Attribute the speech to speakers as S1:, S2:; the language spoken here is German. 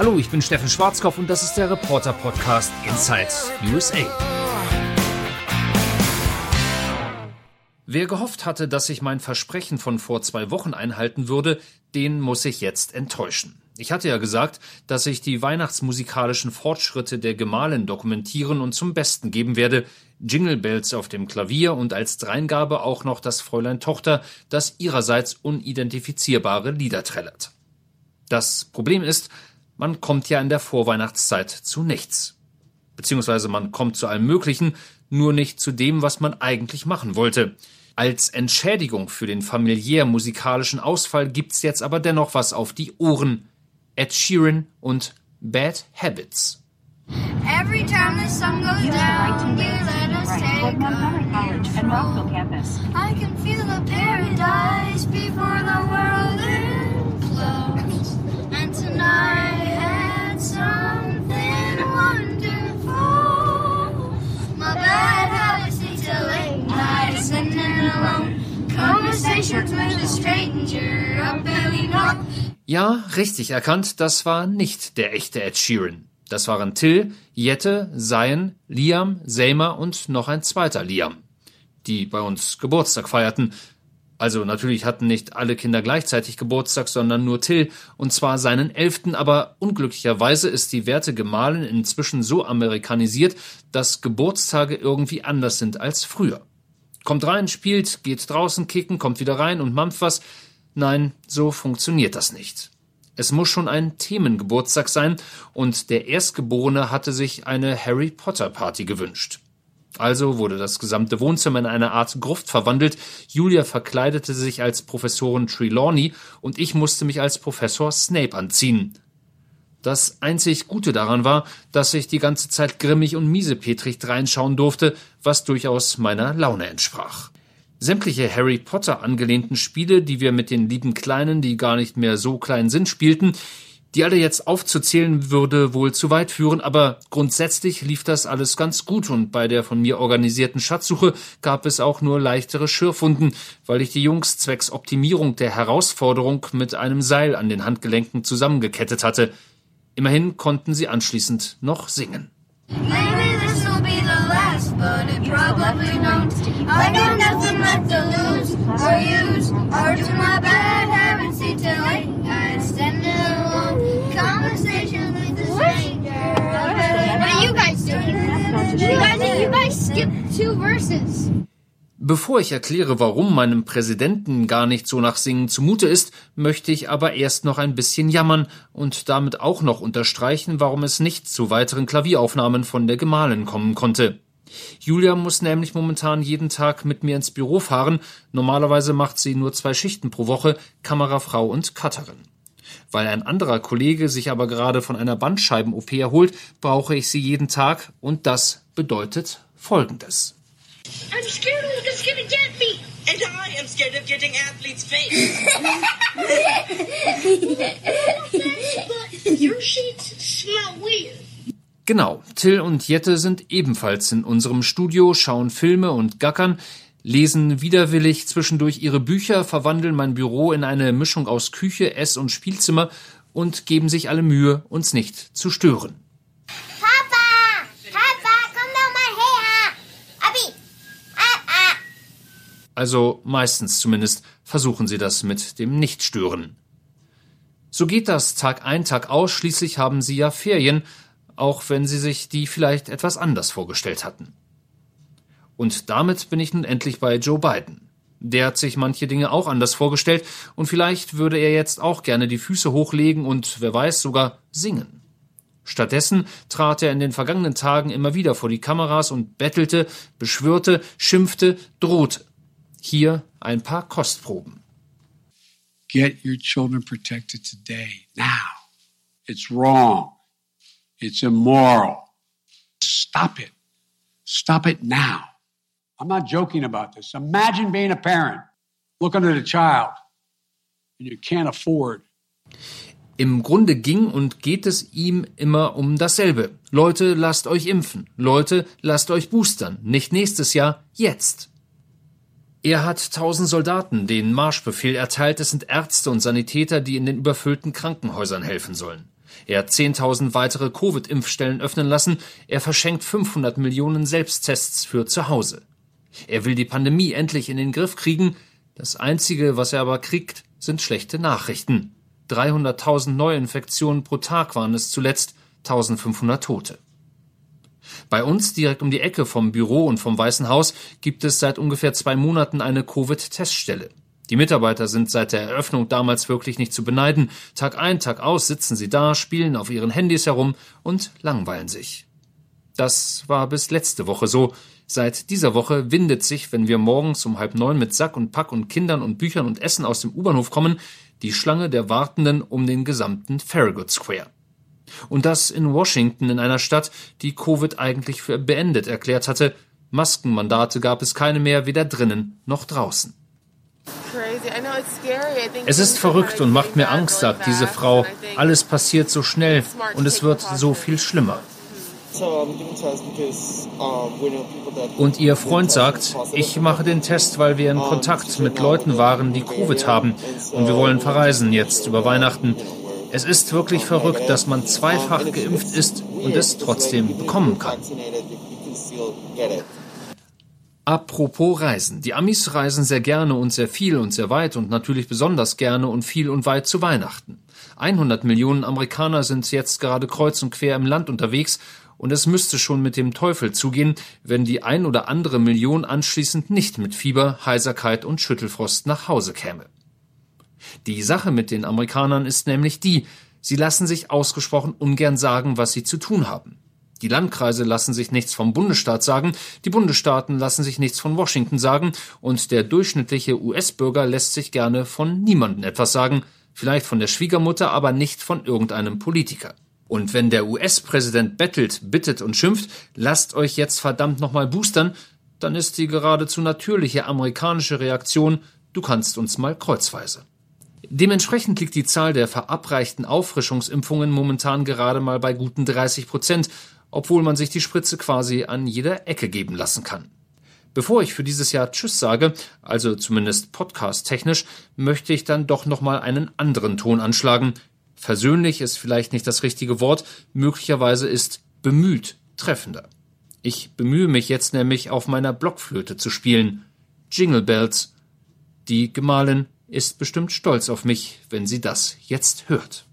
S1: Hallo, ich bin Steffen Schwarzkopf und das ist der Reporter Podcast Inside USA. Wer gehofft hatte, dass ich mein Versprechen von vor zwei Wochen einhalten würde, den muss ich jetzt enttäuschen. Ich hatte ja gesagt, dass ich die weihnachtsmusikalischen Fortschritte der Gemahlin dokumentieren und zum Besten geben werde. Jingle Bells auf dem Klavier und als Dreingabe auch noch das Fräulein Tochter, das ihrerseits unidentifizierbare Lieder trällert. Das Problem ist, man kommt ja in der Vorweihnachtszeit zu nichts. Beziehungsweise man kommt zu allem Möglichen, nur nicht zu dem, was man eigentlich machen wollte. Als Entschädigung für den familiär musikalischen Ausfall gibt's jetzt aber dennoch was auf die Ohren. Ed Sheeran und Bad Habits. Every time the sun goes down, you let us take a I can feel the paradise before the world implodes. And tonight Ja, richtig erkannt, das war nicht der echte Ed Sheeran. Das waren Till, Jette, Zayn, Liam, Seymour und noch ein zweiter Liam, die bei uns Geburtstag feierten. Also natürlich hatten nicht alle Kinder gleichzeitig Geburtstag, sondern nur Till, und zwar seinen elften, aber unglücklicherweise ist die werte Gemahlin inzwischen so amerikanisiert, dass Geburtstage irgendwie anders sind als früher. Kommt rein, spielt, geht draußen kicken, kommt wieder rein und mampft was, Nein, so funktioniert das nicht. Es muss schon ein Themengeburtstag sein, und der Erstgeborene hatte sich eine Harry Potter Party gewünscht. Also wurde das gesamte Wohnzimmer in eine Art Gruft verwandelt, Julia verkleidete sich als Professorin Trelawney und ich musste mich als Professor Snape anziehen. Das einzig Gute daran war, dass ich die ganze Zeit grimmig und miesepetrig reinschauen durfte, was durchaus meiner Laune entsprach. Sämtliche Harry Potter angelehnten Spiele, die wir mit den lieben Kleinen, die gar nicht mehr so klein sind, spielten, die alle jetzt aufzuzählen würde wohl zu weit führen, aber grundsätzlich lief das alles ganz gut und bei der von mir organisierten Schatzsuche gab es auch nur leichtere Schürfwunden, weil ich die Jungs zwecks Optimierung der Herausforderung mit einem Seil an den Handgelenken zusammengekettet hatte. Immerhin konnten sie anschließend noch singen. Bevor ich erkläre, warum meinem Präsidenten gar nicht so nach Singen zumute ist, möchte ich aber erst noch ein bisschen jammern und damit auch noch unterstreichen, warum es nicht zu weiteren Klavieraufnahmen von der Gemahlin kommen konnte. Julia muss nämlich momentan jeden Tag mit mir ins Büro fahren. Normalerweise macht sie nur zwei Schichten pro Woche, Kamerafrau und Cutterin. Weil ein anderer Kollege sich aber gerade von einer Bandscheiben-OP erholt, brauche ich sie jeden Tag und das bedeutet Folgendes. I'm scared of what's gonna get me. And I am scared of getting athlete's face. Your sheets smell weird. Genau, Till und Jette sind ebenfalls in unserem Studio, schauen Filme und gackern, lesen widerwillig zwischendurch ihre Bücher, verwandeln mein Büro in eine Mischung aus Küche, Ess- und Spielzimmer und geben sich alle Mühe, uns nicht zu stören. Also meistens zumindest versuchen sie das mit dem Nichtstören. So geht das Tag ein, Tag aus, schließlich haben sie ja Ferien, auch wenn sie sich die vielleicht etwas anders vorgestellt hatten. Und damit bin ich nun endlich bei Joe Biden. Der hat sich manche Dinge auch anders vorgestellt und vielleicht würde er jetzt auch gerne die Füße hochlegen und wer weiß sogar singen. Stattdessen trat er in den vergangenen Tagen immer wieder vor die Kameras und bettelte, beschwörte, schimpfte, drohte. Hier ein paar Kostproben. Get your children protected today, now. It's wrong. It's immoral. Stop it. Stop it now. I'm not joking about this. Imagine being a parent, looking at a child, and you can't afford. Im Grunde ging und geht es ihm immer um dasselbe. Leute, lasst euch impfen. Leute, lasst euch boostern. Nicht nächstes Jahr, jetzt. Er hat tausend Soldaten den Marschbefehl erteilt. Es sind Ärzte und Sanitäter, die in den überfüllten Krankenhäusern helfen sollen. Er hat 10.000 weitere Covid-Impfstellen öffnen lassen. Er verschenkt 500 Millionen Selbsttests für zu Hause. Er will die Pandemie endlich in den Griff kriegen. Das Einzige, was er aber kriegt, sind schlechte Nachrichten. 300.000 Neuinfektionen pro Tag waren es zuletzt, 1500 Tote. Bei uns direkt um die Ecke vom Büro und vom Weißen Haus gibt es seit ungefähr zwei Monaten eine Covid-Teststelle. Die Mitarbeiter sind seit der Eröffnung damals wirklich nicht zu beneiden. Tag ein, Tag aus sitzen sie da, spielen auf ihren Handys herum und langweilen sich. Das war bis letzte Woche so. Seit dieser Woche windet sich, wenn wir morgens um halb neun mit Sack und Pack und Kindern und Büchern und Essen aus dem U-Bahnhof kommen, die Schlange der Wartenden um den gesamten Farragut Square. Und das in Washington, in einer Stadt, die Covid eigentlich für beendet erklärt hatte. Maskenmandate gab es keine mehr, weder drinnen noch draußen. Es ist verrückt und macht mir Angst, sagt diese Frau. Alles passiert so schnell und es wird so viel schlimmer. Und ihr Freund sagt, ich mache den Test, weil wir in Kontakt mit Leuten waren, die Covid haben und wir wollen verreisen jetzt über Weihnachten. Es ist wirklich verrückt, dass man zweifach geimpft ist und es trotzdem bekommen kann. Apropos Reisen. Die Amis reisen sehr gerne und sehr viel und sehr weit und natürlich besonders gerne und viel und weit zu Weihnachten. 100 Millionen Amerikaner sind jetzt gerade kreuz und quer im Land unterwegs und es müsste schon mit dem Teufel zugehen, wenn die ein oder andere Million anschließend nicht mit Fieber, Heiserkeit und Schüttelfrost nach Hause käme. Die Sache mit den Amerikanern ist nämlich die, sie lassen sich ausgesprochen ungern sagen, was sie zu tun haben. Die Landkreise lassen sich nichts vom Bundesstaat sagen, die Bundesstaaten lassen sich nichts von Washington sagen, und der durchschnittliche US-Bürger lässt sich gerne von niemandem etwas sagen, vielleicht von der Schwiegermutter, aber nicht von irgendeinem Politiker. Und wenn der US-Präsident bettelt, bittet und schimpft, lasst euch jetzt verdammt nochmal boostern, dann ist die geradezu natürliche amerikanische Reaktion, du kannst uns mal kreuzweise. Dementsprechend liegt die Zahl der verabreichten Auffrischungsimpfungen momentan gerade mal bei guten 30 Prozent obwohl man sich die Spritze quasi an jeder Ecke geben lassen kann. Bevor ich für dieses Jahr Tschüss sage, also zumindest podcast-technisch, möchte ich dann doch nochmal einen anderen Ton anschlagen. Versöhnlich ist vielleicht nicht das richtige Wort, möglicherweise ist bemüht treffender. Ich bemühe mich jetzt nämlich auf meiner Blockflöte zu spielen. Jingle Bells. Die Gemahlin ist bestimmt stolz auf mich, wenn sie das jetzt hört.